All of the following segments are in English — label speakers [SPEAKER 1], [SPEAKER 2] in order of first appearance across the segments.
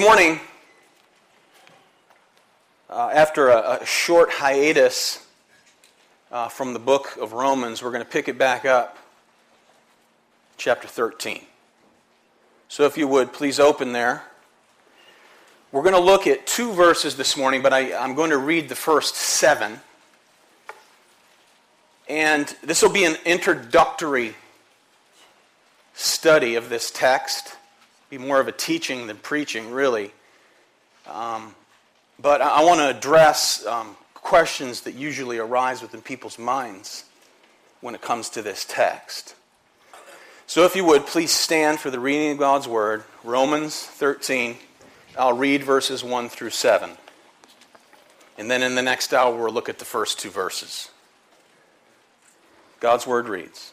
[SPEAKER 1] morning, uh, after a, a, short hiatus uh, from the book of Romans, we're going to pick it back up, chapter 13. So if you would, please open there. We're going to look at two verses this morning, but I, I'm going to read the first seven. And this will be an introductory study of this text be more of a teaching than preaching, really. Um, but I, I want to address um, questions that usually arise within people's minds when it comes to this text. So, if you would, please stand for the reading of God's Word, Romans 13. I'll read verses 1 through 7. And then in the next hour, we'll look at the first two verses. God's Word reads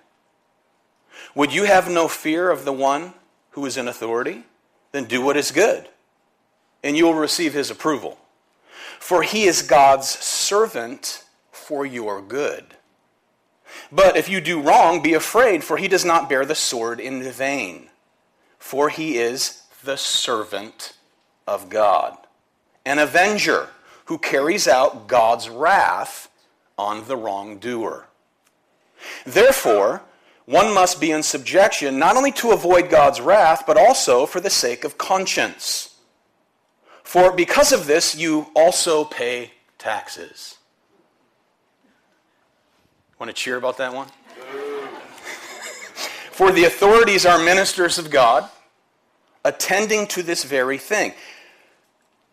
[SPEAKER 1] Would you have no fear of the one who is in authority? Then do what is good, and you will receive his approval. For he is God's servant for your good. But if you do wrong, be afraid, for he does not bear the sword in vain. For he is the servant of God, an avenger who carries out God's wrath on the wrongdoer. Therefore, one must be in subjection not only to avoid God's wrath, but also for the sake of conscience. For because of this, you also pay taxes. Want to cheer about that one? for the authorities are ministers of God, attending to this very thing.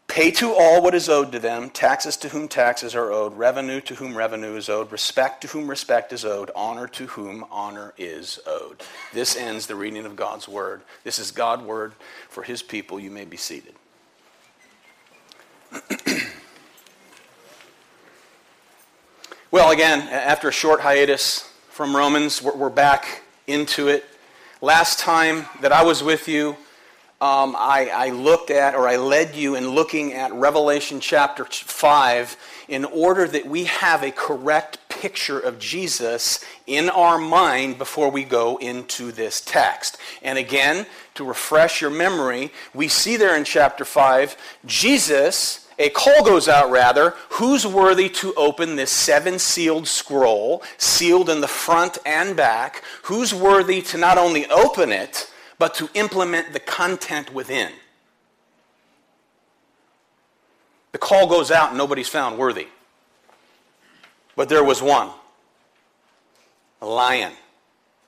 [SPEAKER 1] Pay to all what is owed to them, taxes to whom taxes are owed, revenue to whom revenue is owed, respect to whom respect is owed, honor to whom honor is owed. This ends the reading of God's word. This is God's word for his people. You may be seated. well, again, after a short hiatus from Romans, we're back into it. Last time that I was with you, um, I, I, looked at, or I led you in looking at Revelation chapter 5 in order that we have a correct picture of Jesus in our mind before we go into this text. And again, to refresh your memory, we see there in chapter 5, Jesus, a call goes out rather, who's worthy to open this seven sealed scroll, sealed in the front and back? Who's worthy to not only open it, but to implement the content within. The call goes out and nobody's found worthy. But there was one a lion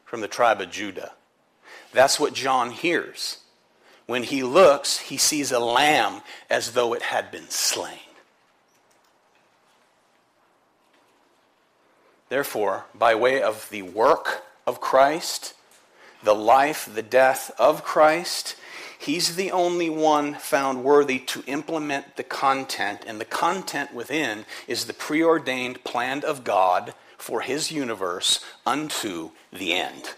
[SPEAKER 1] from the tribe of Judah. That's what John hears. When he looks, he sees a lamb as though it had been slain. Therefore, by way of the work of Christ, the life, the death of Christ, he's the only one found worthy to implement the content, and the content within is the preordained plan of God for his universe unto the end.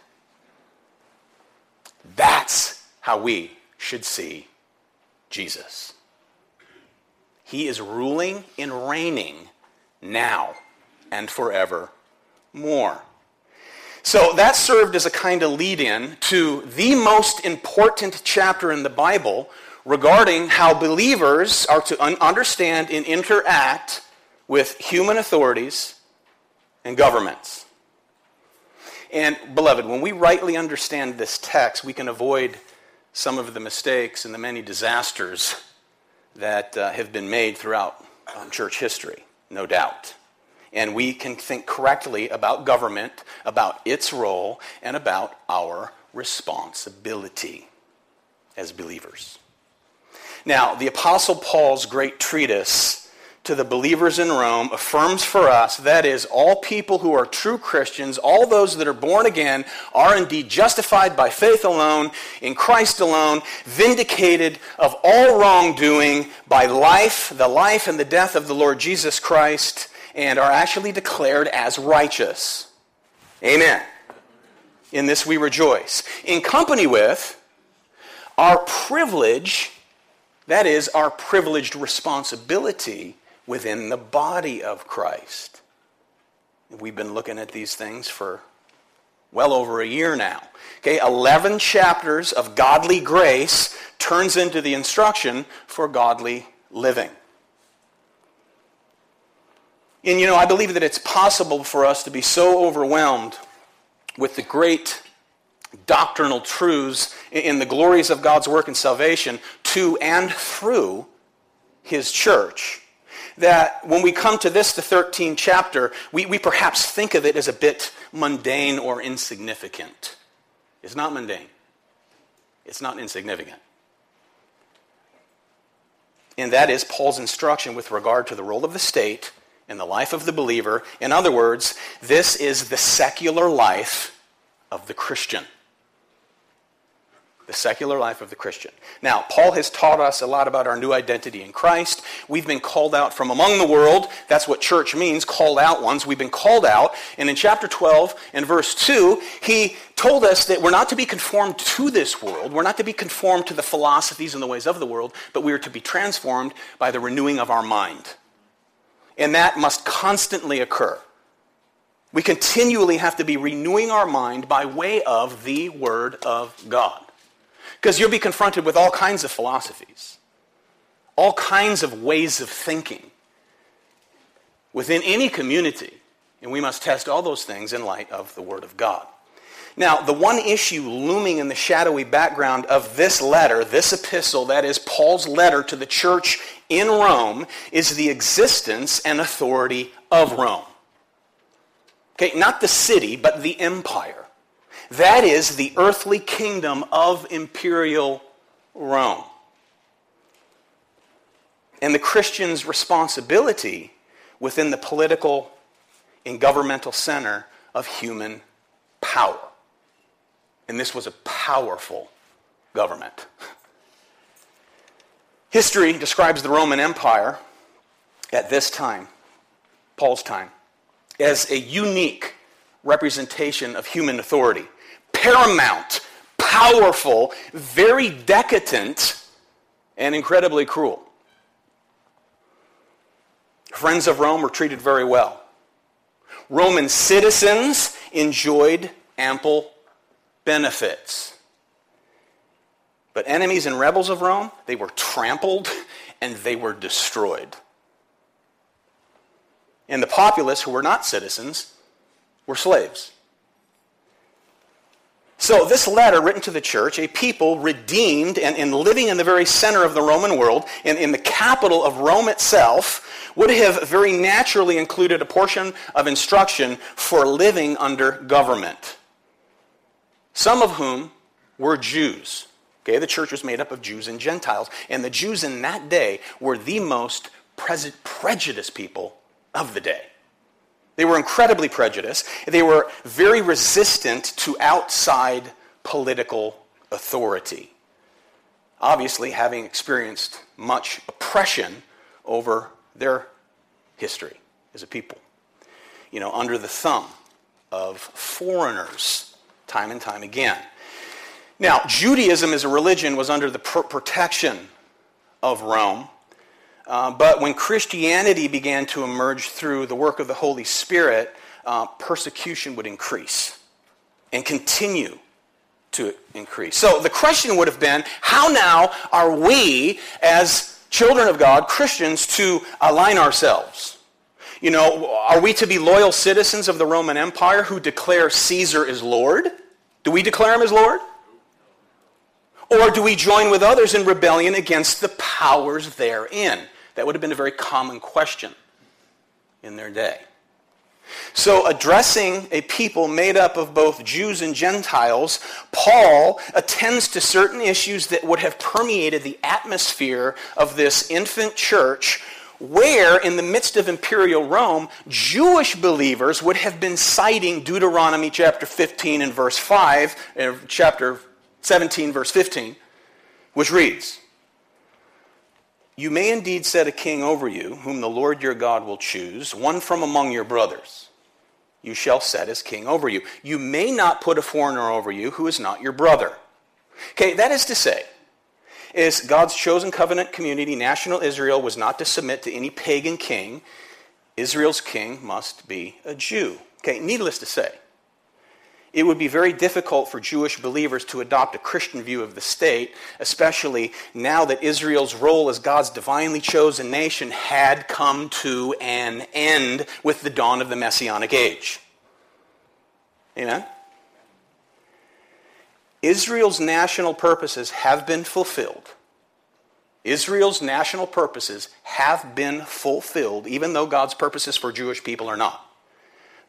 [SPEAKER 1] That's how we should see Jesus. He is ruling and reigning now and forever more. So that served as a kind of lead in to the most important chapter in the Bible regarding how believers are to un- understand and interact with human authorities and governments. And, beloved, when we rightly understand this text, we can avoid some of the mistakes and the many disasters that uh, have been made throughout um, church history, no doubt and we can think correctly about government, about its role, and about our responsibility as believers. Now, the Apostle Paul's great treatise to the believers in Rome affirms for us that is, all people who are true Christians, all those that are born again, are indeed justified by faith alone, in Christ alone, vindicated of all wrongdoing by life, the life and the death of the Lord Jesus Christ, and are actually declared as righteous. Amen. In this we rejoice. In company with our privilege, that is, our privileged responsibility within the body of Christ. We've been looking at these things for well over a year now. Okay, 11 chapters of godly grace turns into the instruction for godly living. And you know, I believe that it's possible for us to be so overwhelmed with the great doctrinal truths in the glories of God's work and salvation to and through his church that when we come to this, the 13th chapter, we, we perhaps think of it as a bit mundane or insignificant. It's not mundane, it's not insignificant. And that is Paul's instruction with regard to the role of the state in the life of the believer. In other words, this is the secular life of the Christian the secular life of the Christian. Now, Paul has taught us a lot about our new identity in Christ. We've been called out from among the world. That's what church means, called out ones. We've been called out. And in chapter 12 and verse 2, he told us that we're not to be conformed to this world. We're not to be conformed to the philosophies and the ways of the world, but we are to be transformed by the renewing of our mind. And that must constantly occur. We continually have to be renewing our mind by way of the Word of God. Because you'll be confronted with all kinds of philosophies, all kinds of ways of thinking within any community. And we must test all those things in light of the Word of God. Now, the one issue looming in the shadowy background of this letter, this epistle, that is Paul's letter to the church in Rome, is the existence and authority of Rome. Okay, not the city, but the empire. That is the earthly kingdom of imperial Rome. And the Christian's responsibility within the political and governmental center of human power. And this was a powerful government. History describes the Roman Empire at this time, Paul's time, as a unique representation of human authority paramount, powerful, very decadent, and incredibly cruel. Friends of Rome were treated very well. Roman citizens enjoyed ample benefits. But enemies and rebels of Rome, they were trampled and they were destroyed. And the populace, who were not citizens, were slaves. So, this letter written to the church, a people redeemed and, and living in the very center of the Roman world, in, in the capital of Rome itself, would have very naturally included a portion of instruction for living under government. Some of whom were Jews. Okay, the church was made up of Jews and Gentiles, and the Jews in that day were the most prejudiced people of the day. They were incredibly prejudiced. They were very resistant to outside political authority. Obviously, having experienced much oppression over their history as a people. You know, under the thumb of foreigners time and time again. Now, Judaism as a religion was under the protection of Rome. Uh, but when Christianity began to emerge through the work of the Holy Spirit, uh, persecution would increase and continue to increase. So the question would have been how now are we, as children of God, Christians, to align ourselves? You know, are we to be loyal citizens of the Roman Empire who declare Caesar is Lord? Do we declare him as Lord? Or do we join with others in rebellion against the powers therein? That would have been a very common question in their day. So, addressing a people made up of both Jews and Gentiles, Paul attends to certain issues that would have permeated the atmosphere of this infant church where, in the midst of imperial Rome, Jewish believers would have been citing Deuteronomy chapter 15 and verse 5, uh, chapter 17, verse 15, which reads, You may indeed set a king over you, whom the Lord your God will choose, one from among your brothers. You shall set as king over you. You may not put a foreigner over you who is not your brother. Okay, that is to say, is God's chosen covenant community, national Israel, was not to submit to any pagan king. Israel's king must be a Jew. Okay, needless to say, it would be very difficult for Jewish believers to adopt a Christian view of the state, especially now that Israel's role as God's divinely chosen nation had come to an end with the dawn of the Messianic age. Amen? Israel's national purposes have been fulfilled. Israel's national purposes have been fulfilled, even though God's purposes for Jewish people are not.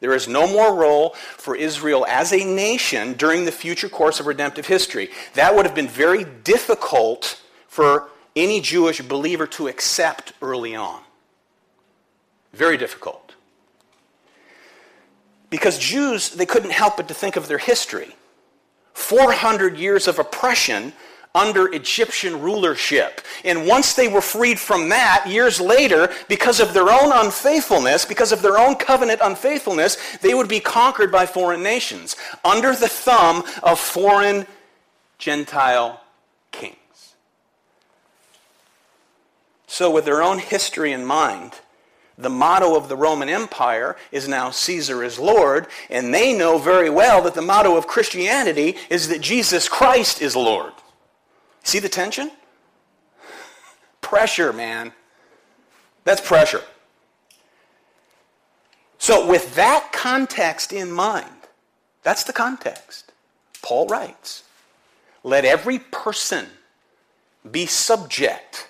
[SPEAKER 1] There is no more role for Israel as a nation during the future course of redemptive history. That would have been very difficult for any Jewish believer to accept early on. Very difficult. Because Jews, they couldn't help but to think of their history. 400 years of oppression under Egyptian rulership. And once they were freed from that, years later, because of their own unfaithfulness, because of their own covenant unfaithfulness, they would be conquered by foreign nations under the thumb of foreign Gentile kings. So, with their own history in mind, the motto of the Roman Empire is now Caesar is Lord, and they know very well that the motto of Christianity is that Jesus Christ is Lord. See the tension? Pressure, man. That's pressure. So, with that context in mind, that's the context. Paul writes, Let every person be subject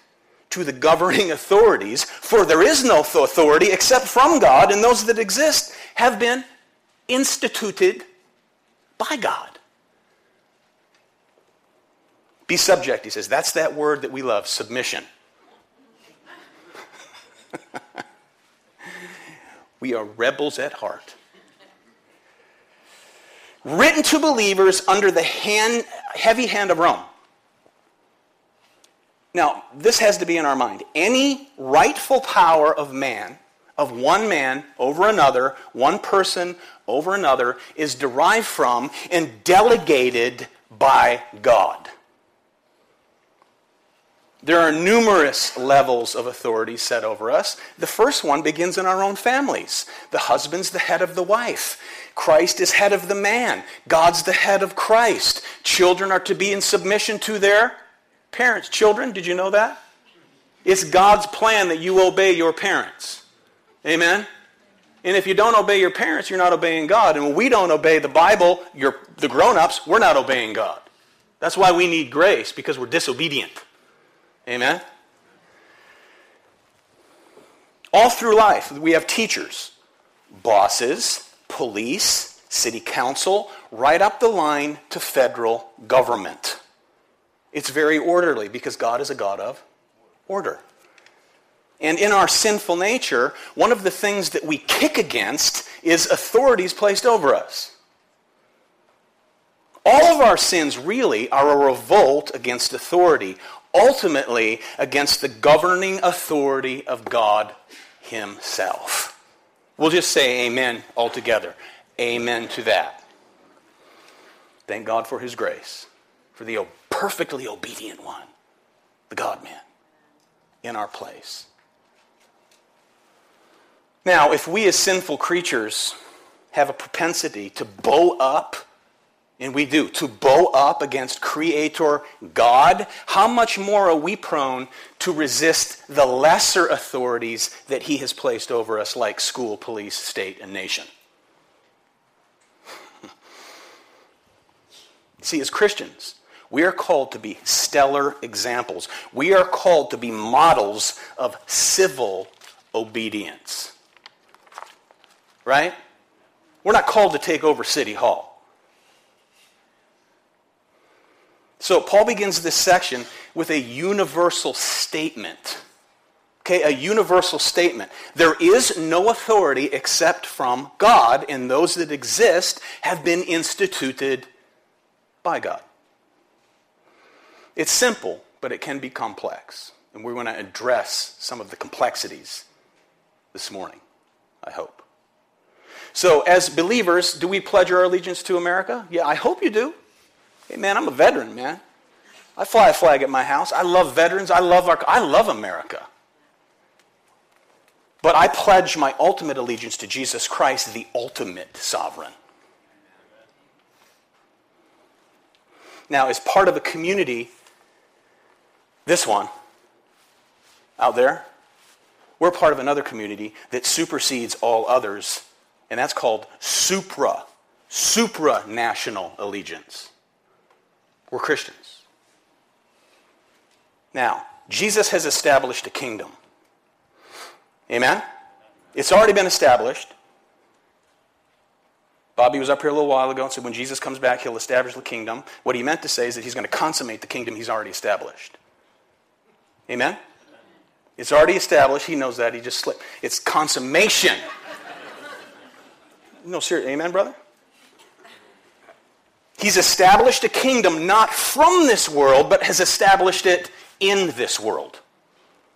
[SPEAKER 1] to the governing authorities, for there is no authority except from God, and those that exist have been instituted by God. Be subject, he says. That's that word that we love submission. we are rebels at heart. Written to believers under the hand, heavy hand of Rome. Now, this has to be in our mind. Any rightful power of man, of one man over another, one person over another, is derived from and delegated by God. There are numerous levels of authority set over us. The first one begins in our own families. The husband's the head of the wife. Christ is head of the man. God's the head of Christ. Children are to be in submission to their Parents, children, did you know that? It's God's plan that you obey your parents. Amen? And if you don't obey your parents, you're not obeying God. And when we don't obey the Bible, the grown ups, we're not obeying God. That's why we need grace, because we're disobedient. Amen? All through life, we have teachers, bosses, police, city council, right up the line to federal government. It's very orderly because God is a God of order. And in our sinful nature, one of the things that we kick against is authorities placed over us. All of our sins really are a revolt against authority, ultimately against the governing authority of God Himself. We'll just say amen altogether. Amen to that. Thank God for His grace, for the perfectly obedient one, the God man, in our place. Now, if we as sinful creatures have a propensity to bow up, and we do, to bow up against Creator God, how much more are we prone to resist the lesser authorities that He has placed over us, like school, police, state, and nation? See, as Christians, we are called to be stellar examples. We are called to be models of civil obedience. Right? We're not called to take over City Hall. So Paul begins this section with a universal statement. Okay, a universal statement. There is no authority except from God, and those that exist have been instituted by God. It's simple, but it can be complex. And we're going to address some of the complexities this morning, I hope. So, as believers, do we pledge our allegiance to America? Yeah, I hope you do. Hey, man, I'm a veteran, man. I fly a flag at my house. I love veterans. I love, our, I love America. But I pledge my ultimate allegiance to Jesus Christ, the ultimate sovereign. Now, as part of a community, this one out there, we're part of another community that supersedes all others, and that's called supra, supranational allegiance. We're Christians. Now, Jesus has established a kingdom. Amen? It's already been established. Bobby was up here a little while ago and said when Jesus comes back, he'll establish the kingdom. What he meant to say is that he's going to consummate the kingdom he's already established. Amen? It's already established. He knows that. He just slipped. It's consummation. no, seriously. Amen, brother? He's established a kingdom not from this world, but has established it in this world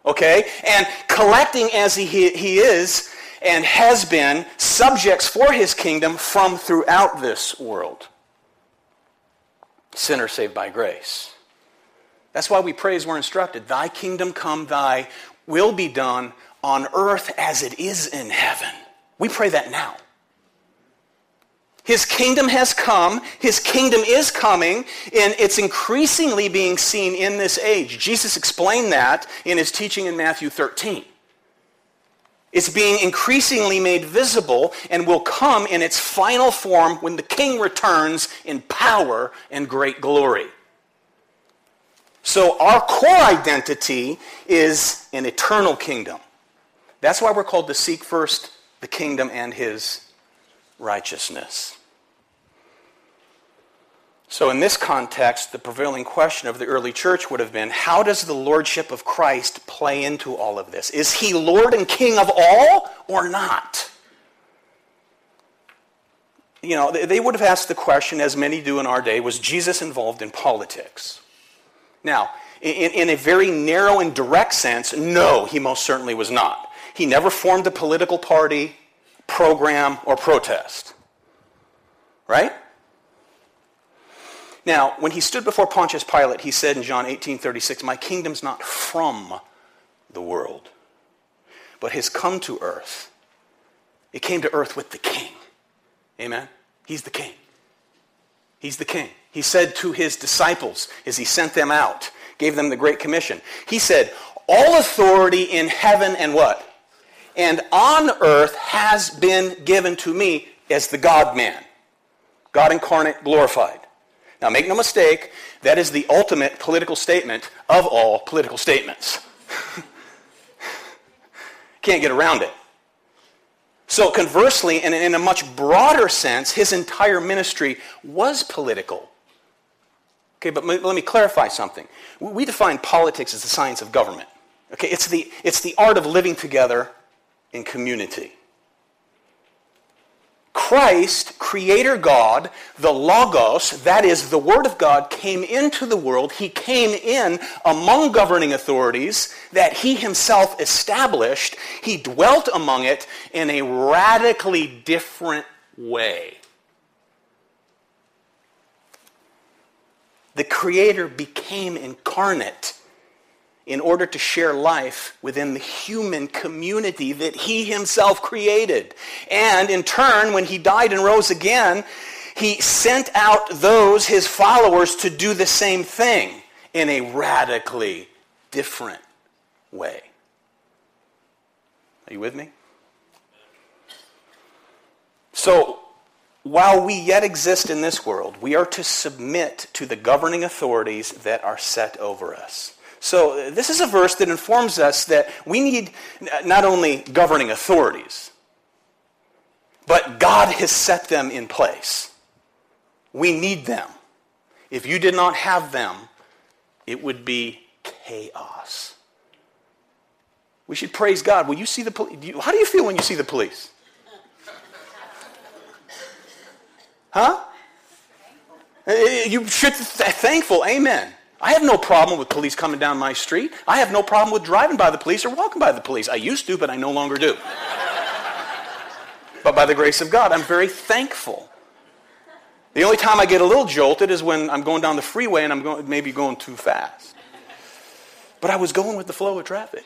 [SPEAKER 1] okay? And collecting as he, he is and has been subjects for his kingdom from throughout this world. Sinner saved by grace. That's why we pray as we're instructed Thy kingdom come, thy will be done on earth as it is in heaven. We pray that now. His kingdom has come. His kingdom is coming, and it's increasingly being seen in this age. Jesus explained that in his teaching in Matthew 13. It's being increasingly made visible and will come in its final form when the king returns in power and great glory. So, our core identity is an eternal kingdom. That's why we're called to seek first the kingdom and his righteousness. So, in this context, the prevailing question of the early church would have been how does the lordship of Christ play into all of this? Is he Lord and King of all or not? You know, they would have asked the question, as many do in our day, was Jesus involved in politics? Now, in, in a very narrow and direct sense, no, he most certainly was not. He never formed a political party, program, or protest. Right? Now, when he stood before Pontius Pilate, he said in John 18:36, "My kingdom's not from the world, but has come to earth. It came to earth with the king." Amen. He's the king. He's the king. He said to his disciples as he sent them out, gave them the great commission. He said, "All authority in heaven and what? And on earth has been given to me as the God man, God incarnate glorified." Now, make no mistake, that is the ultimate political statement of all political statements. Can't get around it. So, conversely, and in a much broader sense, his entire ministry was political. Okay, but let me clarify something. We define politics as the science of government. Okay, it's the, it's the art of living together in community. Christ, Creator God, the Logos, that is, the Word of God, came into the world. He came in among governing authorities that He Himself established. He dwelt among it in a radically different way. The Creator became incarnate in order to share life within the human community that he himself created. And in turn, when he died and rose again, he sent out those, his followers, to do the same thing in a radically different way. Are you with me? So, while we yet exist in this world, we are to submit to the governing authorities that are set over us. So, this is a verse that informs us that we need not only governing authorities, but God has set them in place. We need them. If you did not have them, it would be chaos. We should praise God. Will you see the police? How do you feel when you see the police? Huh? You should be thankful. Amen. I have no problem with police coming down my street. I have no problem with driving by the police or walking by the police. I used to, but I no longer do. but by the grace of God, I'm very thankful. The only time I get a little jolted is when I'm going down the freeway and I'm going, maybe going too fast. But I was going with the flow of traffic.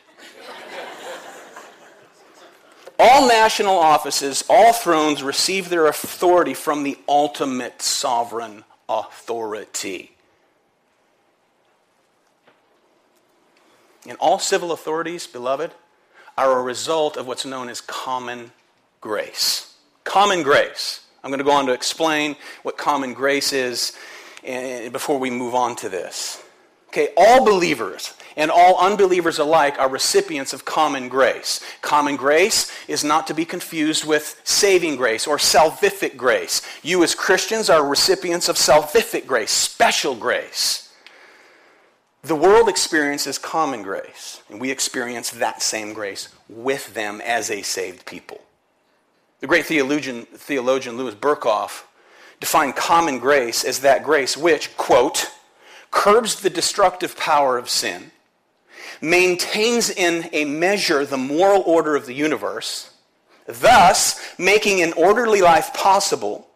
[SPEAKER 1] all national offices, all thrones receive their authority from the ultimate sovereign authority. And all civil authorities, beloved, are a result of what's known as common grace. Common grace. I'm going to go on to explain what common grace is eh, before we move on to this. Okay, all believers and all unbelievers alike are recipients of common grace. Common grace is not to be confused with saving grace or salvific grace. You, as Christians, are recipients of salvific grace, special grace. The world experiences common grace, and we experience that same grace with them as a saved people. The great theologian, theologian Louis Berkhof defined common grace as that grace which, quote, curbs the destructive power of sin, maintains in a measure the moral order of the universe, thus making an orderly life possible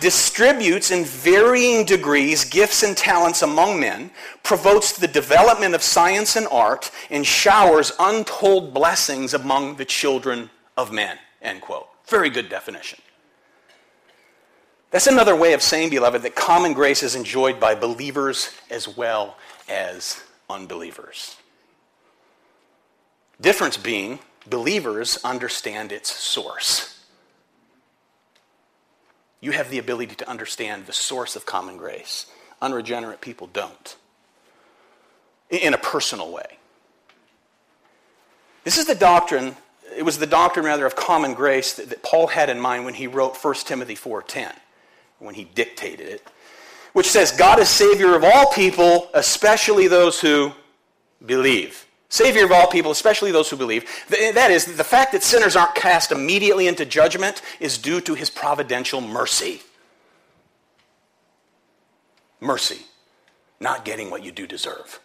[SPEAKER 1] distributes in varying degrees gifts and talents among men, promotes the development of science and art, and showers untold blessings among the children of men. End quote. Very good definition. That's another way of saying, beloved, that common grace is enjoyed by believers as well as unbelievers. Difference being, believers understand its source you have the ability to understand the source of common grace. Unregenerate people don't. In a personal way. This is the doctrine, it was the doctrine rather of common grace that, that Paul had in mind when he wrote 1 Timothy 4:10, when he dictated it, which says God is savior of all people, especially those who believe. Savior of all people, especially those who believe. That is, the fact that sinners aren't cast immediately into judgment is due to his providential mercy. Mercy. Not getting what you do deserve.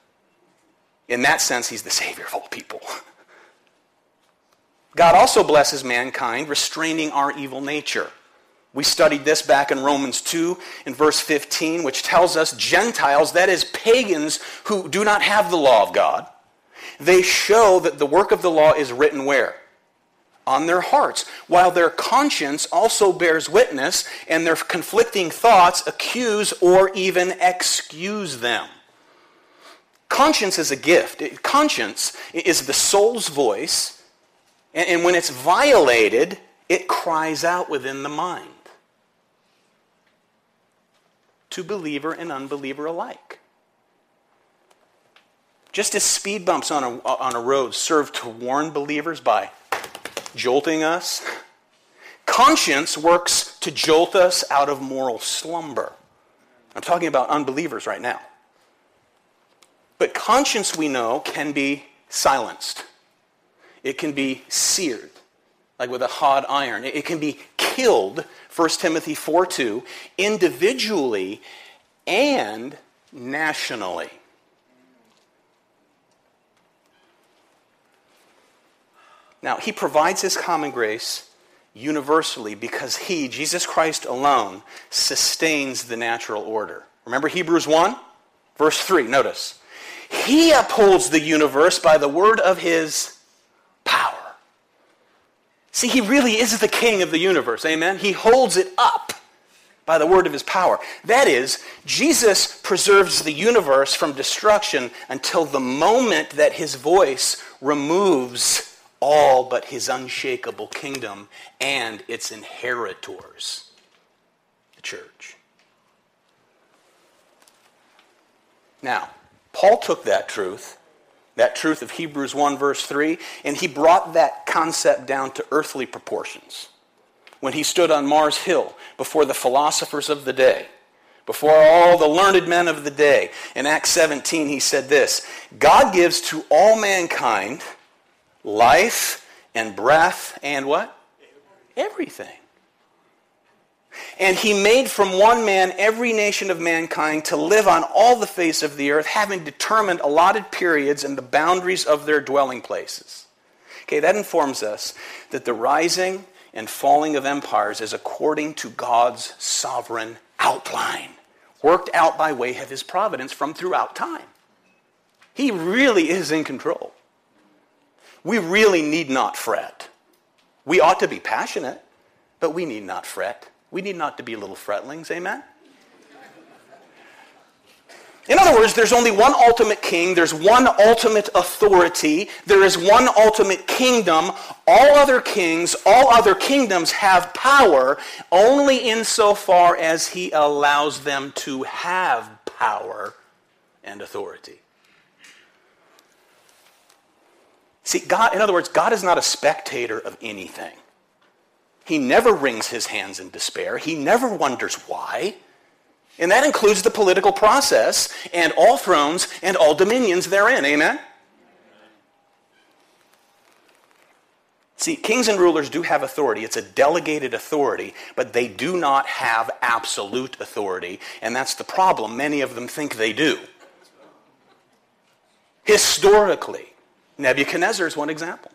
[SPEAKER 1] In that sense, he's the Savior of all people. God also blesses mankind, restraining our evil nature. We studied this back in Romans 2 in verse 15, which tells us Gentiles, that is, pagans who do not have the law of God, they show that the work of the law is written where? On their hearts, while their conscience also bears witness, and their conflicting thoughts accuse or even excuse them. Conscience is a gift. Conscience is the soul's voice, and when it's violated, it cries out within the mind to believer and unbeliever alike. Just as speed bumps on a, on a road serve to warn believers by jolting us, conscience works to jolt us out of moral slumber. I'm talking about unbelievers right now. But conscience, we know, can be silenced. It can be seared, like with a hot iron. It can be killed, 1 Timothy 4 2, individually and nationally. Now, he provides his common grace universally because he, Jesus Christ alone, sustains the natural order. Remember Hebrews 1, verse 3. Notice. He upholds the universe by the word of his power. See, he really is the king of the universe. Amen? He holds it up by the word of his power. That is, Jesus preserves the universe from destruction until the moment that his voice removes all but his unshakable kingdom and its inheritors, the church. Now, Paul took that truth, that truth of Hebrews 1, verse 3, and he brought that concept down to earthly proportions. When he stood on Mars Hill before the philosophers of the day, before all the learned men of the day, in Acts 17, he said this God gives to all mankind life and breath and what? Everything. And he made from one man every nation of mankind to live on all the face of the earth, having determined allotted periods and the boundaries of their dwelling places. Okay, that informs us that the rising and falling of empires is according to God's sovereign outline, worked out by way of his providence from throughout time. He really is in control. We really need not fret. We ought to be passionate, but we need not fret. We need not to be little fretlings, amen? In other words, there's only one ultimate king, there's one ultimate authority, there is one ultimate kingdom. All other kings, all other kingdoms have power only insofar as he allows them to have power and authority. See, God, in other words, God is not a spectator of anything. He never wrings his hands in despair. He never wonders why. And that includes the political process and all thrones and all dominions therein. Amen? See, kings and rulers do have authority. It's a delegated authority, but they do not have absolute authority. And that's the problem. Many of them think they do. Historically, Nebuchadnezzar is one example.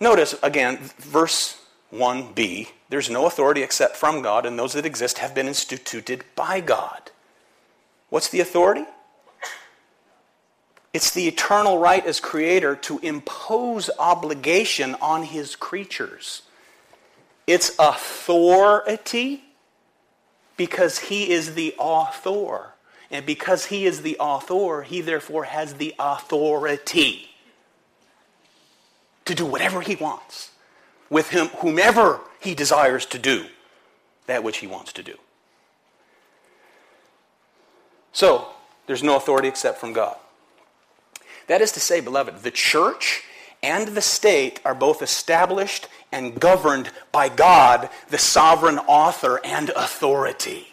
[SPEAKER 1] Notice again, verse 1b there's no authority except from God, and those that exist have been instituted by God. What's the authority? It's the eternal right as creator to impose obligation on his creatures. It's authority because he is the author. And because he is the author, he therefore has the authority to do whatever he wants with him, whomever he desires to do that which he wants to do. So, there's no authority except from God. That is to say, beloved, the church and the state are both established and governed by God, the sovereign author and authority.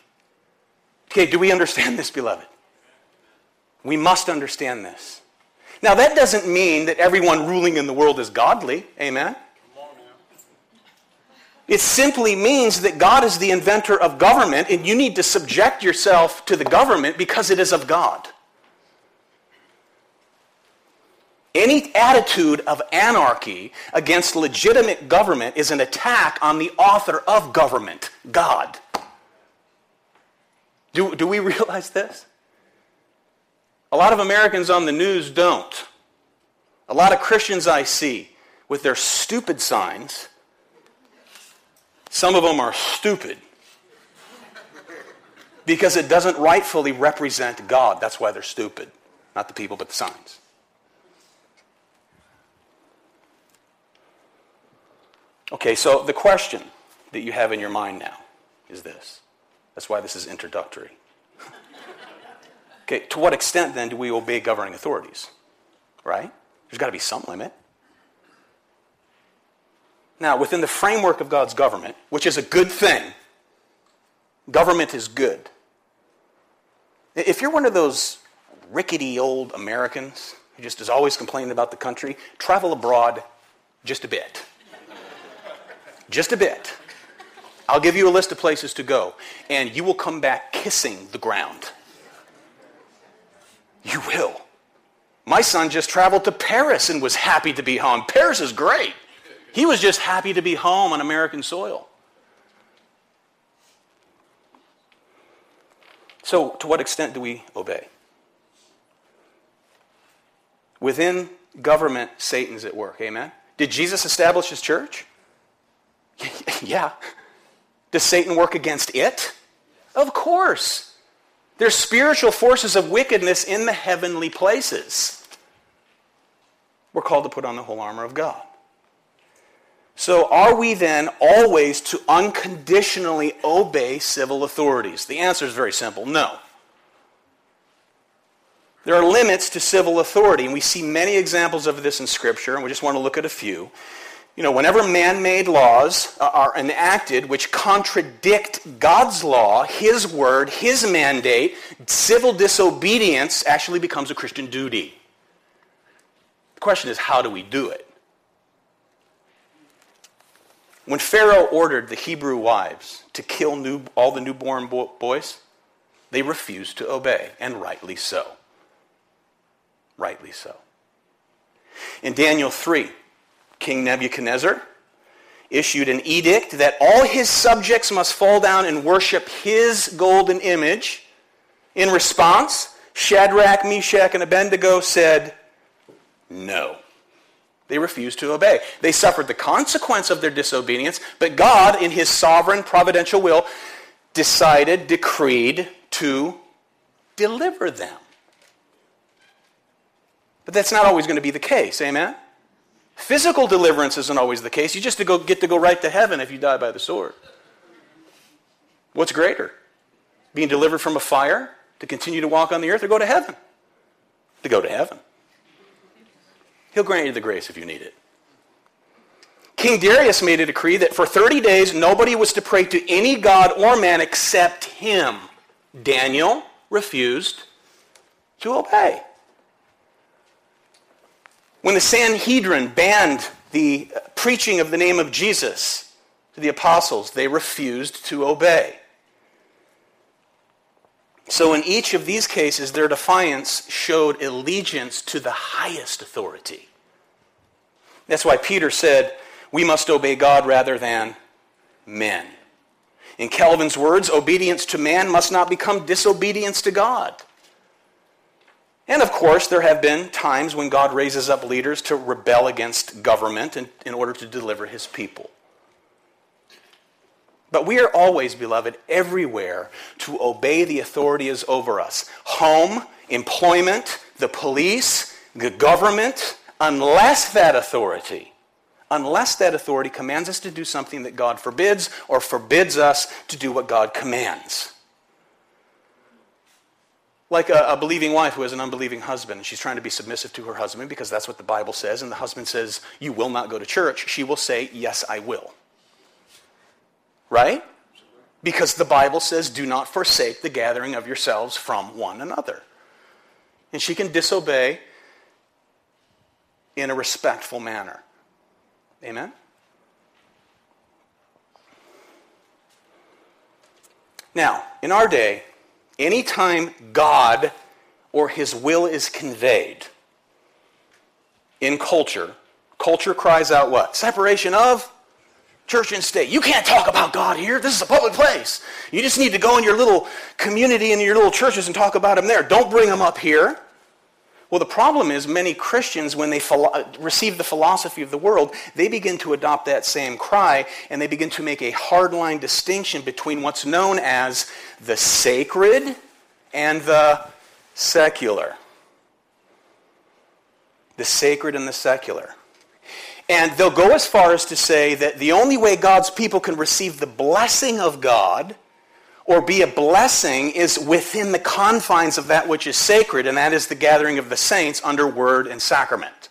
[SPEAKER 1] Okay, do we understand this, beloved? We must understand this. Now, that doesn't mean that everyone ruling in the world is godly. Amen? It simply means that God is the inventor of government and you need to subject yourself to the government because it is of God. Any attitude of anarchy against legitimate government is an attack on the author of government, God. Do, do we realize this? A lot of Americans on the news don't. A lot of Christians I see with their stupid signs some of them are stupid because it doesn't rightfully represent God. That's why they're stupid. Not the people, but the signs. Okay, so the question that you have in your mind now is this. That's why this is introductory. okay, to what extent then do we obey governing authorities? Right? There's got to be some limit. Now, within the framework of God's government, which is a good thing, government is good. If you're one of those rickety old Americans who just is always complaining about the country, travel abroad just a bit. just a bit. I'll give you a list of places to go, and you will come back kissing the ground. You will. My son just traveled to Paris and was happy to be home. Paris is great. He was just happy to be home on American soil. So, to what extent do we obey? Within government, Satan's at work. Amen? Did Jesus establish his church? yeah. Does Satan work against it? Of course. There's spiritual forces of wickedness in the heavenly places. We're called to put on the whole armor of God. So, are we then always to unconditionally obey civil authorities? The answer is very simple no. There are limits to civil authority, and we see many examples of this in Scripture, and we just want to look at a few. You know, whenever man made laws uh, are enacted which contradict God's law, His word, His mandate, civil disobedience actually becomes a Christian duty The question is, how do we do it? When Pharaoh ordered the Hebrew wives to kill new, all the newborn bo- boys, they refused to obey, and rightly so. Rightly so. In Daniel 3, King Nebuchadnezzar issued an edict that all his subjects must fall down and worship his golden image. In response, Shadrach, Meshach, and Abednego said, No. They refused to obey. They suffered the consequence of their disobedience, but God, in his sovereign providential will, decided, decreed to deliver them. But that's not always going to be the case, amen? Physical deliverance isn't always the case. You just to go, get to go right to heaven if you die by the sword. What's greater? Being delivered from a fire to continue to walk on the earth or go to heaven? To go to heaven. He'll grant you the grace if you need it. King Darius made a decree that for 30 days nobody was to pray to any god or man except him. Daniel refused to obey. When the Sanhedrin banned the preaching of the name of Jesus to the apostles, they refused to obey. So, in each of these cases, their defiance showed allegiance to the highest authority. That's why Peter said, We must obey God rather than men. In Calvin's words, obedience to man must not become disobedience to God. And of course, there have been times when God raises up leaders to rebel against government in, in order to deliver his people. But we are always, beloved, everywhere to obey the authorities over us home, employment, the police, the government, unless that authority, unless that authority commands us to do something that God forbids or forbids us to do what God commands. Like a, a, believing wife who has an unbelieving husband, and she's trying to be submissive to her husband because that's what the Bible says, and the husband says, You will not go to church. She will say, Yes, I will. Right? Because the Bible says, do not forsake the gathering of yourselves from one another. And she can disobey in a respectful manner. Amen? Now, in our day, anytime God or his will is conveyed in culture, culture cries out what? Separation of church and state. You can't talk about God here. This is a public place. You just need to go in your little community and your little churches and talk about him there. Don't bring him up here. Well, the problem is many Christians, when they philo- receive the philosophy of the world, they begin to adopt that same cry and they begin to make a hardline distinction between what's known as the sacred and the secular. The sacred and the secular. And they'll go as far as to say that the only way God's people can receive the blessing of God or be a blessing is within the confines of that which is sacred, and that is the gathering of the saints under word and sacrament.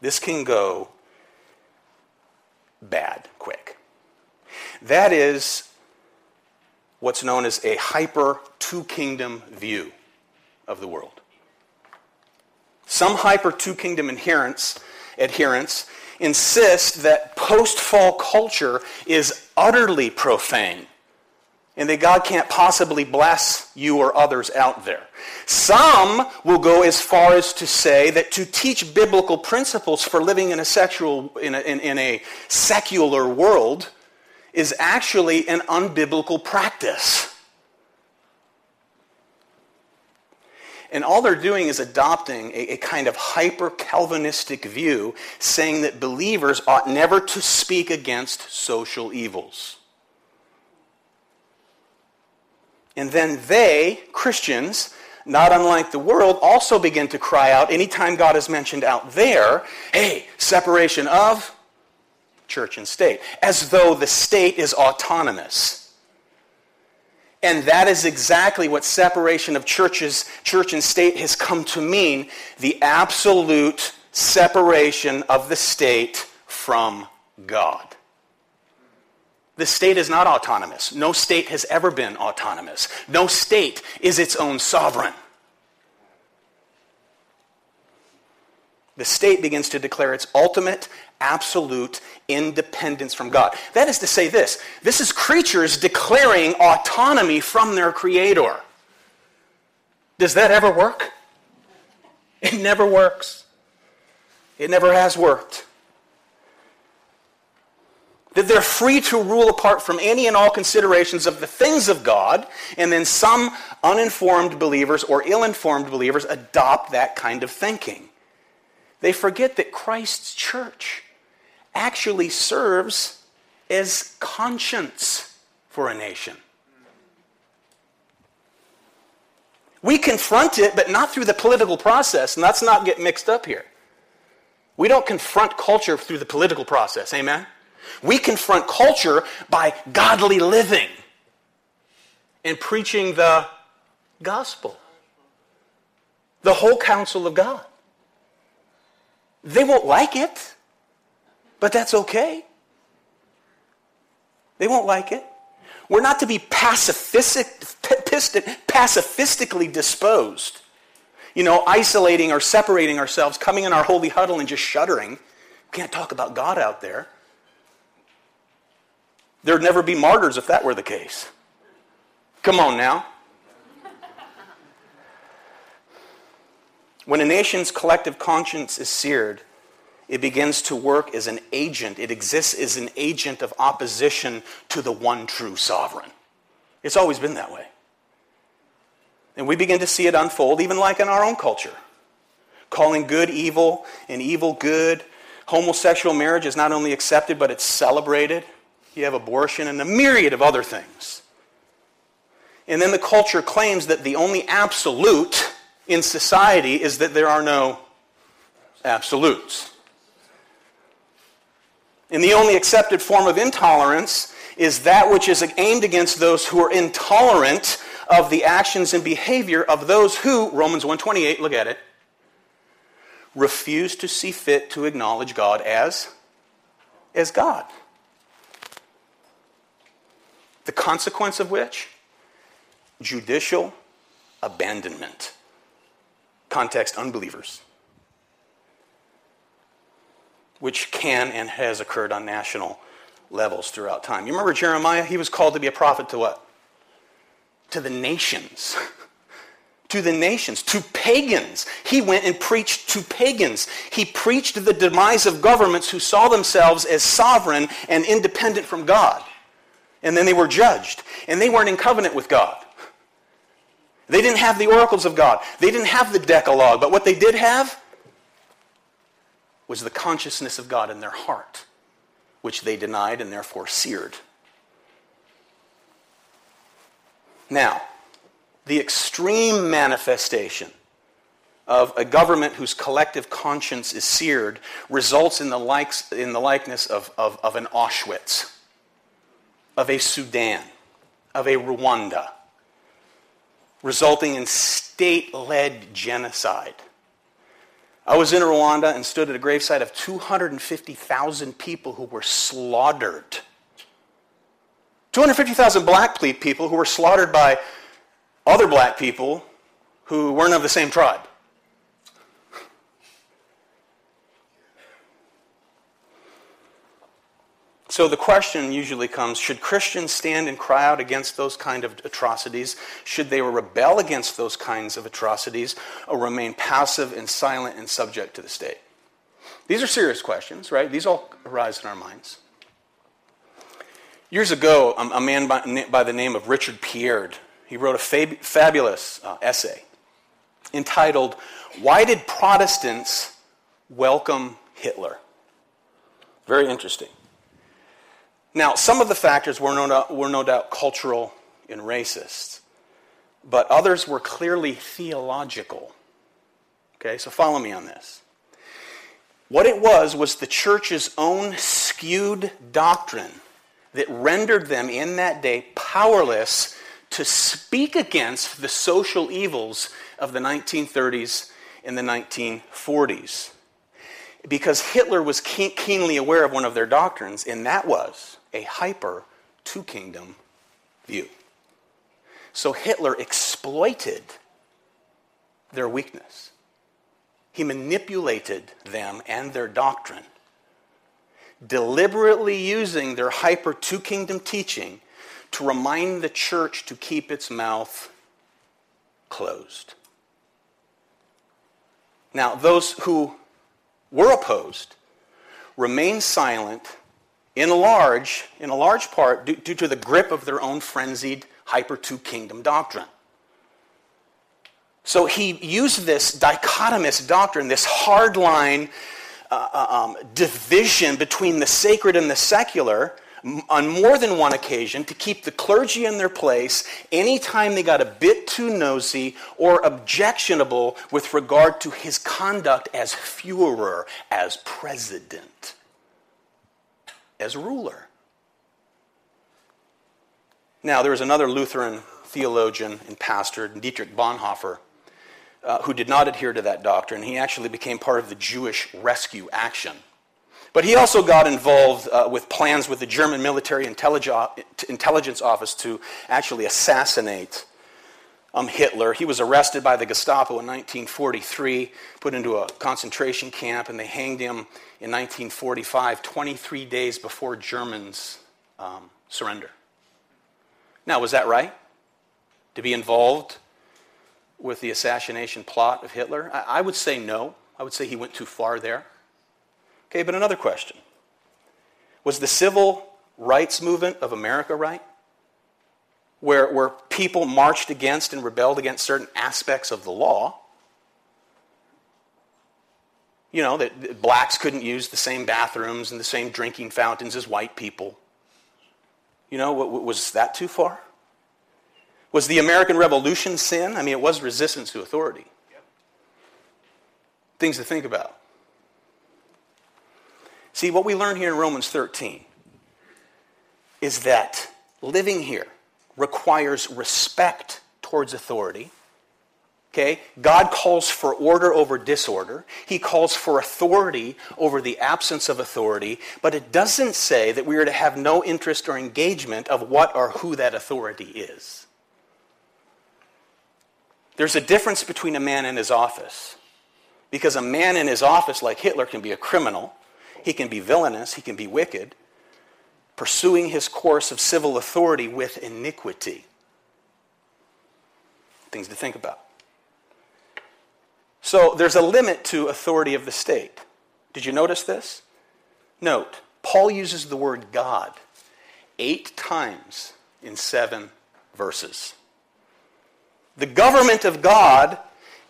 [SPEAKER 1] This can go bad quick. That is what's known as a hyper two kingdom view of the world. Some hyper two kingdom adherents, insist that post fall culture is utterly profane and that God can't possibly bless you or others out there. Some will go as far as to say that to teach biblical principles for living in a sexual in a, in, in a secular world is actually an unbiblical practice. And all they're doing is adopting a, a kind of hyper Calvinistic view, saying that believers ought never to speak against social evils. And then they, Christians, not unlike the world, also begin to cry out anytime God is mentioned out there, hey, separation of church and state, as though the state is autonomous. And that is exactly what separation of churches, church and state has come to mean the absolute separation of the state from God. The state is not autonomous. No state has ever been autonomous. No state is its own sovereign. The state begins to declare its ultimate absolute independence from God. That is to say, this this is creatures declaring autonomy from their Creator. Does that ever work? It never works. It never has worked. That they're free to rule apart from any and all considerations of the things of God, and then some uninformed believers or ill informed believers adopt that kind of thinking. They forget that Christ's church actually serves as conscience for a nation. We confront it, but not through the political process, and let's not get mixed up here. We don't confront culture through the political process, amen? We confront culture by godly living and preaching the gospel, the whole counsel of God. They won't like it, but that's okay. They won't like it. We're not to be pacifistic, pacifistically disposed. You know, isolating or separating ourselves, coming in our holy huddle and just shuddering. We can't talk about God out there. There'd never be martyrs if that were the case. Come on now. When a nation's collective conscience is seared, it begins to work as an agent. It exists as an agent of opposition to the one true sovereign. It's always been that way. And we begin to see it unfold, even like in our own culture. Calling good evil and evil good. Homosexual marriage is not only accepted, but it's celebrated. You have abortion and a myriad of other things. And then the culture claims that the only absolute in society is that there are no absolutes. And the only accepted form of intolerance is that which is aimed against those who are intolerant of the actions and behavior of those who, Romans 128, look at it, refuse to see fit to acknowledge God as, as God. The consequence of which? Judicial abandonment. Context unbelievers. Which can and has occurred on national levels throughout time. You remember Jeremiah? He was called to be a prophet to what? To the nations. to the nations, to pagans. He went and preached to pagans. He preached the demise of governments who saw themselves as sovereign and independent from God and then they were judged. And they weren't in covenant with God. They didn't have the oracles of God. They didn't have the Decalogue. But what they did have was the consciousness of God in their heart, which they denied and therefore seared. Now, the extreme manifestation of a government whose collective conscience is seared results in the, likes, in the likeness of, of, of an Auschwitz of a Sudan, of a Rwanda, resulting in state led genocide. I was in Rwanda and stood at a gravesite of 250,000 people who were slaughtered. 250,000 black people who were slaughtered by other black people who weren't of the same tribe. So the question usually comes should Christians stand and cry out against those kind of atrocities? Should they rebel against those kinds of atrocities or remain passive and silent and subject to the state? These are serious questions, right? These all arise in our minds. Years ago, a man by, by the name of Richard Pierard, he wrote a fab, fabulous uh, essay entitled, Why Did Protestants Welcome Hitler? Very interesting. Now, some of the factors were no doubt, were no doubt cultural and racist, but others were clearly theological. Okay, so follow me on this. What it was was the church's own skewed doctrine that rendered them in that day powerless to speak against the social evils of the 1930s and the 1940s. Because Hitler was keenly aware of one of their doctrines, and that was a hyper two kingdom view. So Hitler exploited their weakness. He manipulated them and their doctrine, deliberately using their hyper two kingdom teaching to remind the church to keep its mouth closed. Now, those who were opposed remained silent in large, in a large part due, due to the grip of their own frenzied hyper two kingdom doctrine. So he used this dichotomous doctrine, this hard line uh, uh um, division between the sacred and the secular, on more than one occasion to keep the clergy in their place anytime they got a bit too nosy or objectionable with regard to his conduct as Führer, as president, as ruler. Now, there was another Lutheran theologian and pastor, Dietrich Bonhoeffer, uh, who did not adhere to that doctrine. He actually became part of the Jewish rescue action. But he also got involved uh, with plans with the German military intelligence office to actually assassinate um, Hitler. He was arrested by the Gestapo in 1943, put into a concentration camp, and they hanged him in 1945, 23 days before Germans um, surrender. Now, was that right? To be involved with the assassination plot of Hitler? I, I would say no. I would say he went too far there. Okay, but another question Was the civil rights movement of America right? Where, where people marched against and rebelled against certain aspects of the law. You know, that blacks couldn't use the same bathrooms and the same drinking fountains as white people. You know, was that too far? Was the American Revolution sin? I mean, it was resistance to authority. Things to think about. See, what we learn here in Romans 13 is that living here requires respect towards authority. Okay? God calls for order over disorder. He calls for authority over the absence of authority, but it doesn't say that we are to have no interest or engagement of what or who that authority is. There's a difference between a man and his office. Because a man in his office, like Hitler, can be a criminal, he can be villainous, he can be wicked, pursuing his course of civil authority with iniquity. Things to think about. So there's a limit to authority of the state. Did you notice this? Note, Paul uses the word God eight times in seven verses. The government of God,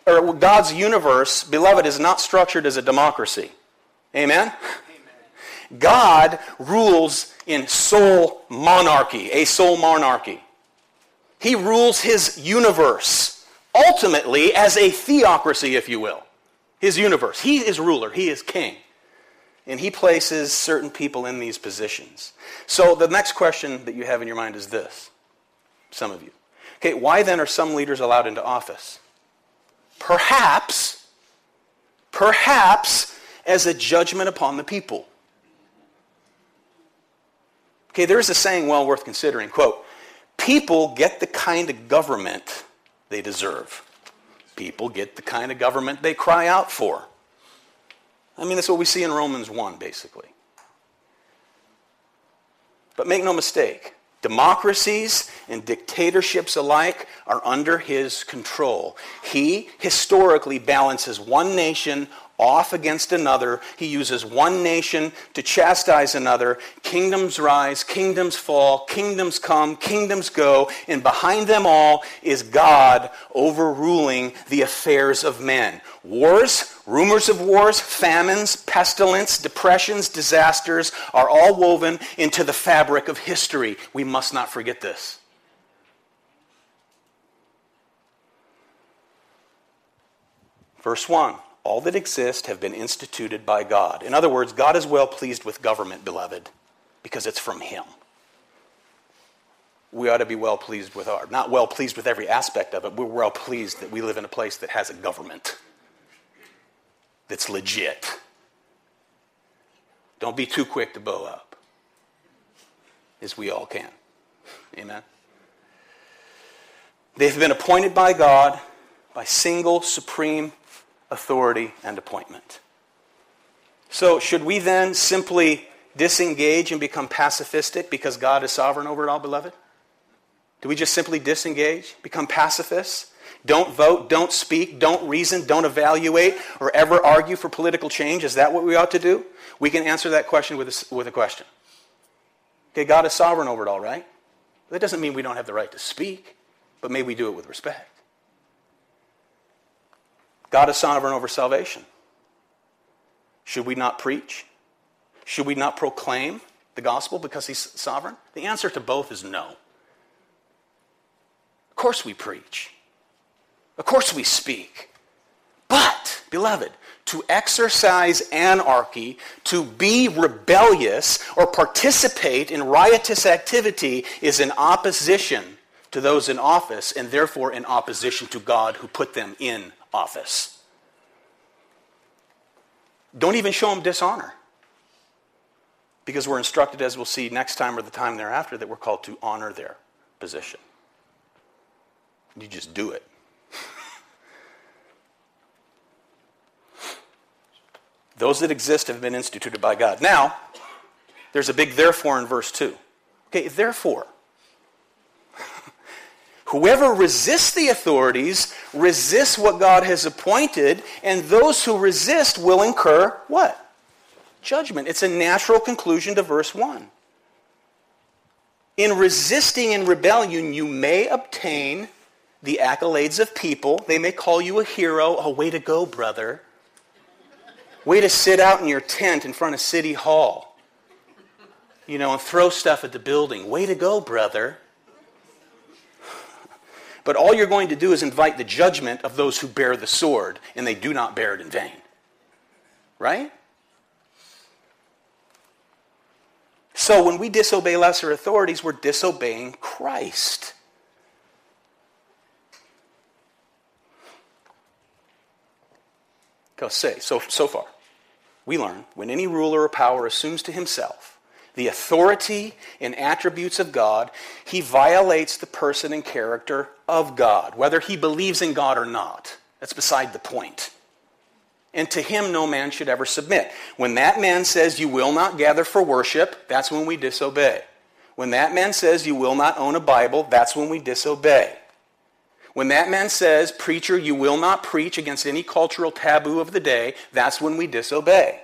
[SPEAKER 1] or God's universe, beloved, is not structured as a democracy. Amen? God rules in sole monarchy, a sole monarchy. He rules his universe, ultimately as a theocracy, if you will. His universe. He is ruler, he is king. And he places certain people in these positions. So the next question that you have in your mind is this some of you. Okay, why then are some leaders allowed into office? Perhaps, perhaps as a judgment upon the people. Okay, there is a saying well worth considering. Quote, people get the kind of government they deserve. People get the kind of government they cry out for. I mean, that's what we see in Romans 1, basically. But make no mistake, democracies and dictatorships alike are under his control. He historically balances one nation off against another. He uses one nation to chastise another. Kingdoms rise, kingdoms fall, kingdoms come, kingdoms go, and behind them all is God overruling the affairs of men. Wars, rumors of wars, famines, pestilence, depressions, disasters are all woven into the fabric of history. We must not forget this. Verse 1 all that exist have been instituted by God. In other words, God is well pleased with government, beloved, because it's from Him. We ought to be well pleased with our, not well pleased with every aspect of it, we're well pleased that we live in a place that has a government that's legit. Don't be too quick to bow up, as we all can. Amen. They've been appointed by God by single supreme authority, and appointment. So, should we then simply disengage and become pacifistic because God is sovereign over it all, beloved? Do we just simply disengage, become pacifists? Don't vote, don't speak, don't reason, don't evaluate, or ever argue for political change? Is that what we ought to do? We can answer that question with a, with a question. Okay, God is sovereign over it all, right? That doesn't mean we don't have the right to speak, but may we do it with respect. God is sovereign over salvation. Should we not preach? Should we not proclaim the gospel because he's sovereign? The answer to both is no. Of course we preach. Of course we speak. But, beloved, to exercise anarchy, to be rebellious, or participate in riotous activity is in opposition to those in office and therefore in opposition to God who put them in office. Don't even show them dishonor. Because we're instructed, as we'll see next time or the time thereafter, that we're called to honor their position. You just do it. Those that exist have been instituted by God. Now, there's a big therefore in verse 2. Okay, therefore, whoever resists the authorities resists what God has appointed, and those who resist will incur what? Judgment. It's a natural conclusion to verse 1. In resisting in rebellion, you may obtain the accolades of people. They may call you a hero. Oh, way to go, brother. Way to sit out in your tent in front of City Hall, you know, and throw stuff at the building. Way to go, brother. But all you're going to do is invite the judgment of those who bear the sword, and they do not bear it in vain. Right? So when we disobey lesser authorities, we're disobeying Christ. Go say, so, so far we learn when any ruler or power assumes to himself the authority and attributes of God, he violates the person and character of God, whether he believes in God or not. That's beside the point. And to him no man should ever submit. When that man says, You will not gather for worship, that's when we disobey. When that man says, You will not own a Bible, that's when we disobey. When that man says, Preacher, you will not preach against any cultural taboo of the day, that's when we disobey.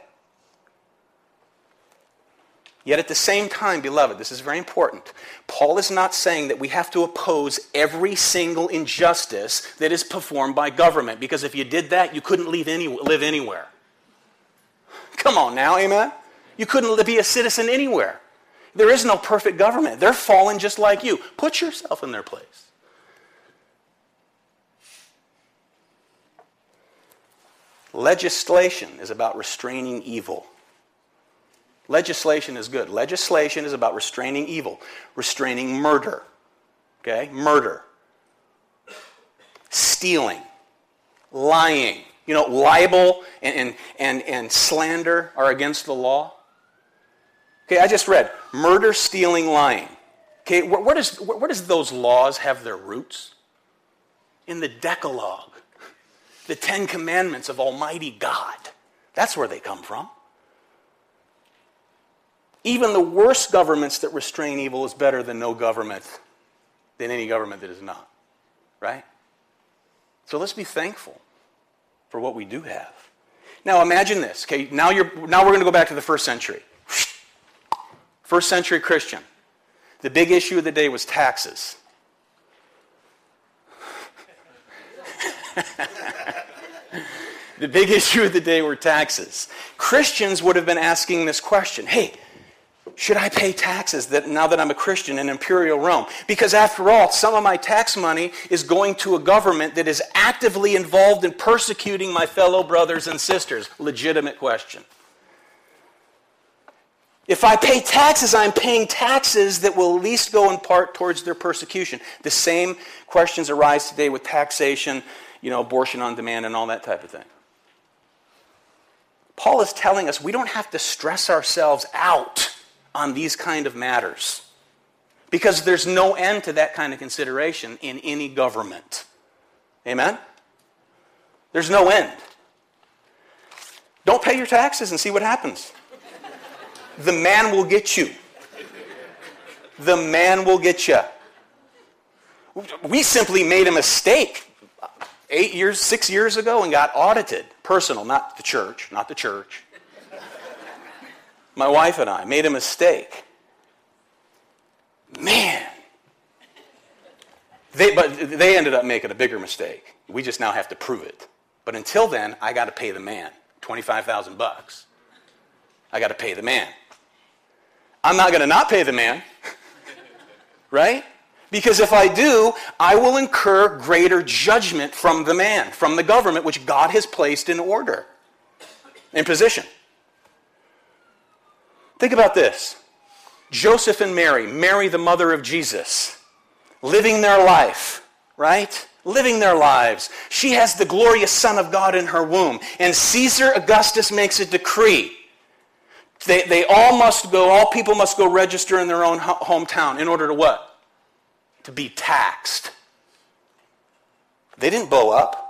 [SPEAKER 1] Yet at the same time, beloved, this is very important. Paul is not saying that we have to oppose every single injustice that is performed by government, because if you did that, you couldn't any, live anywhere. Come on now, amen? You couldn't be a citizen anywhere. There is no perfect government. They're fallen just like you. Put yourself in their place. Legislation is about restraining evil. Legislation is good. Legislation is about restraining evil, restraining murder. Okay? Murder. Stealing. Lying. You know, libel and, and, and, and slander are against the law. Okay, I just read murder, stealing, lying. Okay, where, where, does, where, where does those laws have their roots? In the Decalogue the Ten Commandments of Almighty God. That's where they come from. Even the worst governments that restrain evil is better than no government, than any government that is not. Right? So let's be thankful for what we do have. Now imagine this. Okay, now, you're, now we're going to go back to the first century. First century Christian. The big issue of the day was taxes. the big issue of the day were taxes. Christians would have been asking this question hey, should I pay taxes that now that I'm a Christian in imperial Rome? Because after all, some of my tax money is going to a government that is actively involved in persecuting my fellow brothers and sisters. Legitimate question. If I pay taxes, I'm paying taxes that will at least go in part towards their persecution. The same questions arise today with taxation you know, abortion on demand and all that type of thing. Paul is telling us we don't have to stress ourselves out on these kind of matters because there's no end to that kind of consideration in any government. Amen? There's no end. Don't pay your taxes and see what happens. The man will get you. The man will get you. We simply made a mistake eight years, six years ago and got audited. Personal, not the church, not the church. My wife and I made a mistake. Man. They, but they ended up making a bigger mistake. We just now have to prove it. But until then, I got to pay the man 25,000 bucks. I got to pay the man. I'm not going to not pay the man. right? Because if I do, I will incur greater judgment from the man, from the government, which God has placed in order, in position. Think about this Joseph and Mary, Mary, the mother of Jesus, living their life, right? Living their lives. She has the glorious Son of God in her womb. And Caesar Augustus makes a decree. They, they all must go, all people must go register in their own hometown in order to what? To be taxed. They didn't bow up.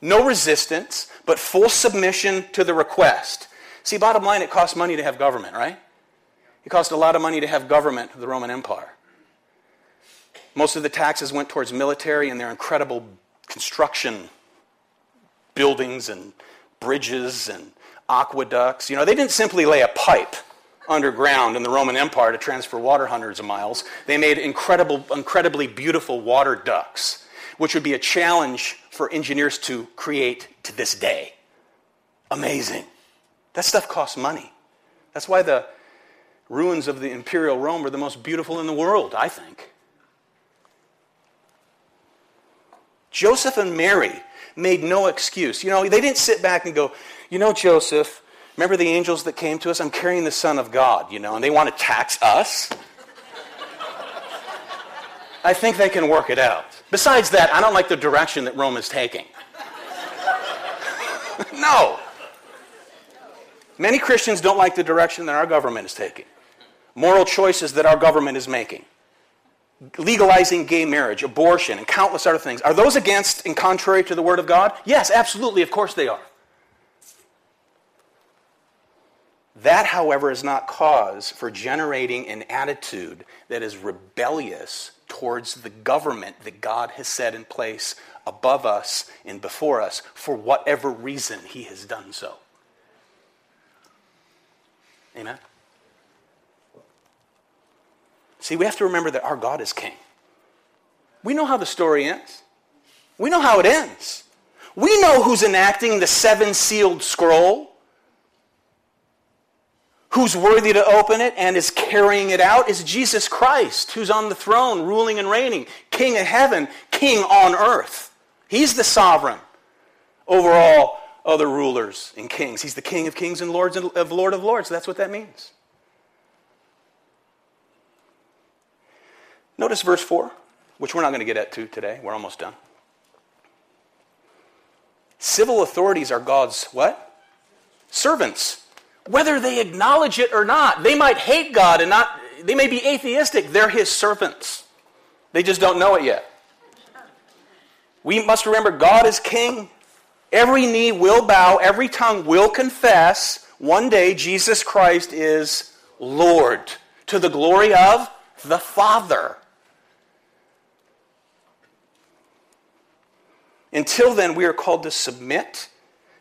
[SPEAKER 1] No resistance, but full submission to the request. See, bottom line, it costs money to have government, right? It cost a lot of money to have government of the Roman Empire. Most of the taxes went towards military and their incredible construction buildings and bridges and aqueducts. You know, they didn't simply lay a pipe underground in the Roman Empire to transfer water hundreds of miles. They made incredible, incredibly beautiful water ducts, which would be a challenge for engineers to create to this day. Amazing. That stuff costs money. That's why the ruins of the imperial Rome are the most beautiful in the world, I think. Joseph and Mary made no excuse. You know, they didn't sit back and go, you know, Joseph, remember the angels that came to us? I'm carrying the Son of God, you know, and they want to tax us? I think they can work it out. Besides that, I don't like the direction that Rome is taking. no. Many Christians don't like the direction that our government is taking, moral choices that our government is making, legalizing gay marriage, abortion, and countless other things. Are those against and contrary to the Word of God? Yes, absolutely. Of course they are. That, however, is not cause for generating an attitude that is rebellious towards the government that God has set in place above us and before us for whatever reason He has done so. Amen? See, we have to remember that our God is king. We know how the story ends, we know how it ends. We know who's enacting the seven sealed scroll, who's worthy to open it and is carrying it out is Jesus Christ, who's on the throne, ruling and reigning, king of heaven, king on earth. He's the sovereign over all other rulers and kings. He's the King of kings and Lords of Lord of lords. That's what that means. Notice verse 4, which we're not going to get at to today. We're almost done. Civil authorities are God's what? Servants. Whether they acknowledge it or not. They might hate God and not they may be atheistic. They're his servants. They just don't know it yet. We must remember God is king. Every knee will bow, every tongue will confess one day Jesus Christ is Lord to the glory of the Father. Until then, we are called to submit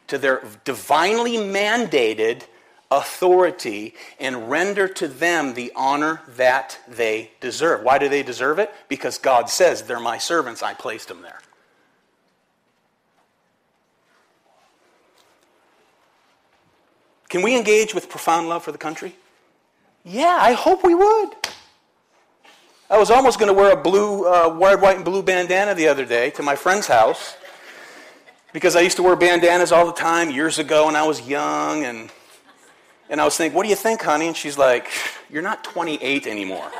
[SPEAKER 1] to their divinely mandated authority and render to them the honor that they deserve. Why do they deserve it? Because God says, They're my servants, I placed them there. Can we engage with profound love for the country? Yeah, I hope we would. I was almost going to wear a blue, uh, red, white, and blue bandana the other day to my friend's house because I used to wear bandanas all the time years ago when I was young. And, and I was thinking, what do you think, honey? And she's like, you're not 28 anymore.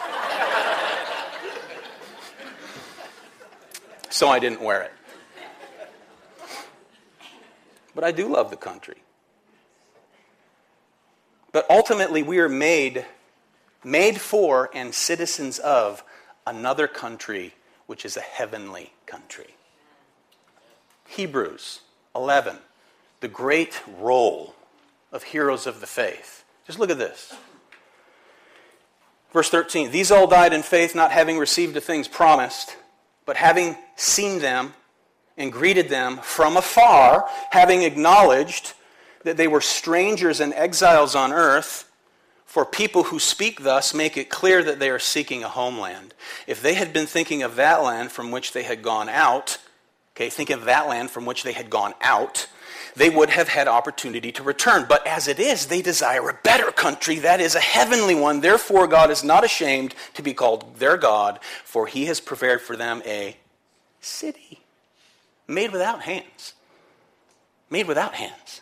[SPEAKER 1] so I didn't wear it. But I do love the country. But ultimately, we are made, made for and citizens of another country, which is a heavenly country. Hebrews 11, the great role of heroes of the faith. Just look at this. Verse 13 These all died in faith, not having received the things promised, but having seen them and greeted them from afar, having acknowledged that they were strangers and exiles on earth. For people who speak thus make it clear that they are seeking a homeland. If they had been thinking of that land from which they had gone out, okay, think of that land from which they had gone out, they would have had opportunity to return. But as it is, they desire a better country, that is a heavenly one. Therefore, God is not ashamed to be called their God, for he has prepared for them a city made without hands. Made without hands.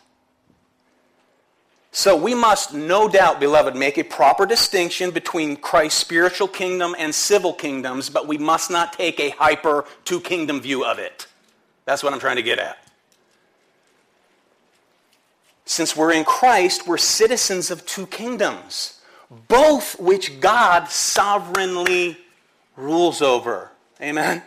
[SPEAKER 1] So we must, no doubt, beloved, make a proper distinction between Christ's spiritual kingdom and civil kingdoms, but we must not take a hyper two kingdom view of it. That's what I'm trying to get at. Since we're in Christ, we're citizens of two kingdoms, both which God sovereignly rules over. Amen?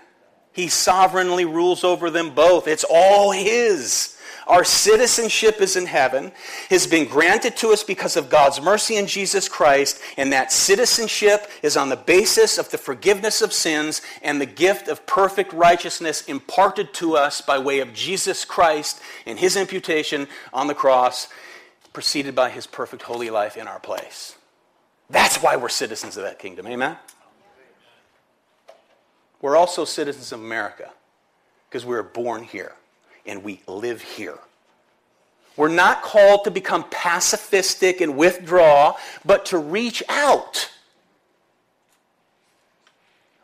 [SPEAKER 1] He sovereignly rules over them both. It's all His. Our citizenship is in heaven, has been granted to us because of God's mercy in Jesus Christ, and that citizenship is on the basis of the forgiveness of sins and the gift of perfect righteousness imparted to us by way of Jesus Christ and his imputation on the cross, preceded by his perfect holy life in our place. That's why we're citizens of that kingdom. Amen? We're also citizens of America because we were born here and we live here. We're not called to become pacifistic and withdraw, but to reach out.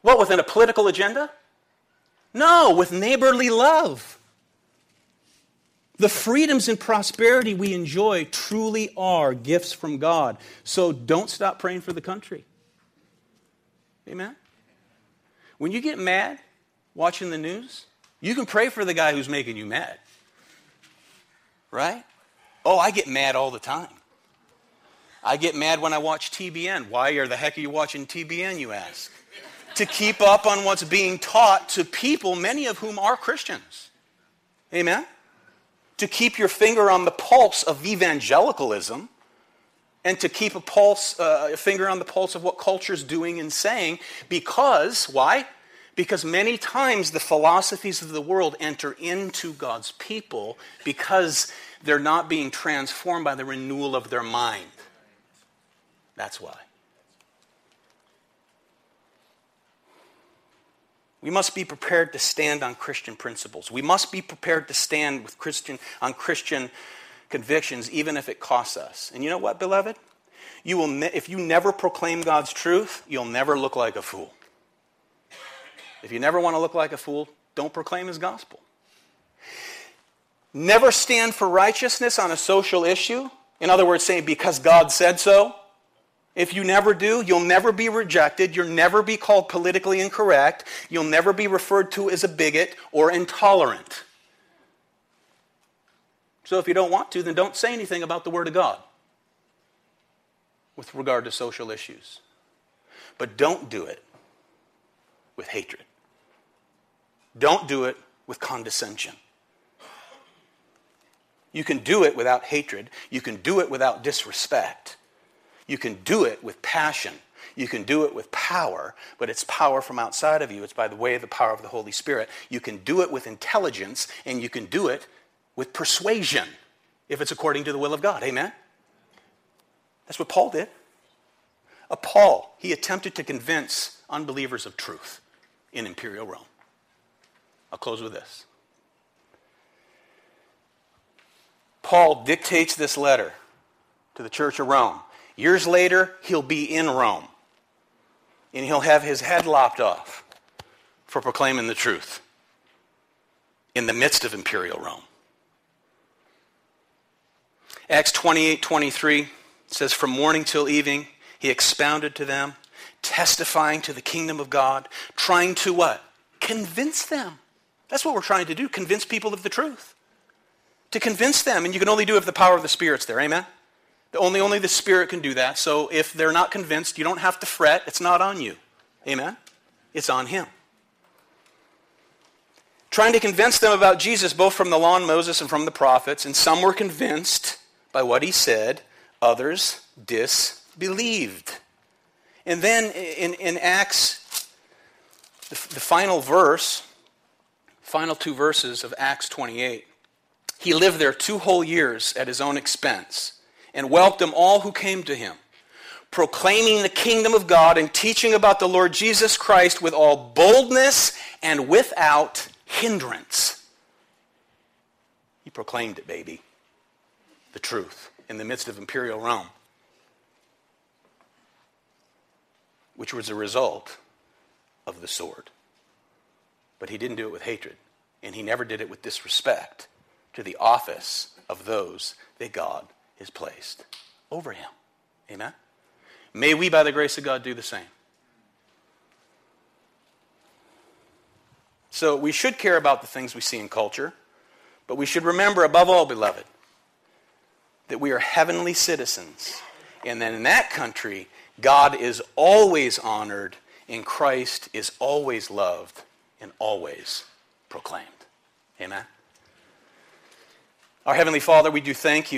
[SPEAKER 1] What, within a political agenda? No, with neighborly love. The freedoms and prosperity we enjoy truly are gifts from God. So don't stop praying for the country. Amen? When you get mad watching the news, you can pray for the guy who's making you mad. Right? Oh, I get mad all the time. I get mad when I watch TBN. Why are the heck are you watching TBN, you ask? to keep up on what's being taught to people, many of whom are Christians. Amen? To keep your finger on the pulse of evangelicalism and to keep a pulse, uh, a finger on the pulse of what culture's doing and saying because, why? Because many times the philosophies of the world enter into God's people because they're not being transformed by the renewal of their mind. That's why. We must be prepared to stand on Christian principles. We must be prepared to stand with Christian, on Christian convictions, even if it costs us. And you know what, beloved? You will ne- if you never proclaim God's truth, you'll never look like a fool. If you never want to look like a fool, don't proclaim his gospel. Never stand for righteousness on a social issue. In other words, saying because God said so. If you never do, you'll never be rejected. You'll never be called politically incorrect. You'll never be referred to as a bigot or intolerant. So if you don't want to, then don't say anything about the Word of God with regard to social issues. But don't do it with hatred. Don't do it with condescension. You can do it without hatred. You can do it without disrespect. You can do it with passion. You can do it with power, but it's power from outside of you. It's by the way of the power of the Holy Spirit. You can do it with intelligence, and you can do it with persuasion if it's according to the will of God. Amen? That's what Paul did. A Paul, he attempted to convince unbelievers of truth in imperial Rome. I'll close with this. Paul dictates this letter to the church of Rome. Years later, he'll be in Rome. And he'll have his head lopped off for proclaiming the truth in the midst of imperial Rome. Acts 28 23 says, From morning till evening, he expounded to them, testifying to the kingdom of God, trying to what? Convince them that's what we're trying to do convince people of the truth. To convince them, and you can only do it if the power of the Spirit's there. Amen? Only, only the Spirit can do that. So if they're not convinced, you don't have to fret. It's not on you. Amen? It's on Him. Trying to convince them about Jesus, both from the law and Moses and from the prophets, and some were convinced, by what he said, others disbelieved. And then in, in Acts, the, the final verse, final two verses of Acts 28, he lived there two whole years at his own expense and welcomed all who came to him, proclaiming the kingdom of God and teaching about the Lord Jesus Christ with all boldness and without hindrance. He proclaimed it, baby, the truth in the midst of imperial Rome, which was a result of the sword. But he didn't do it with hatred, and he never did it with disrespect to the office of those that God has placed over him. Amen? May we, by the grace of God, do the same. So we should care about the things we see in culture, but we should remember, above all, beloved, that we are heavenly citizens, and that in that country, God is always honored, and Christ is always loved and always proclaimed. Amen. Our Heavenly Father, we do thank you.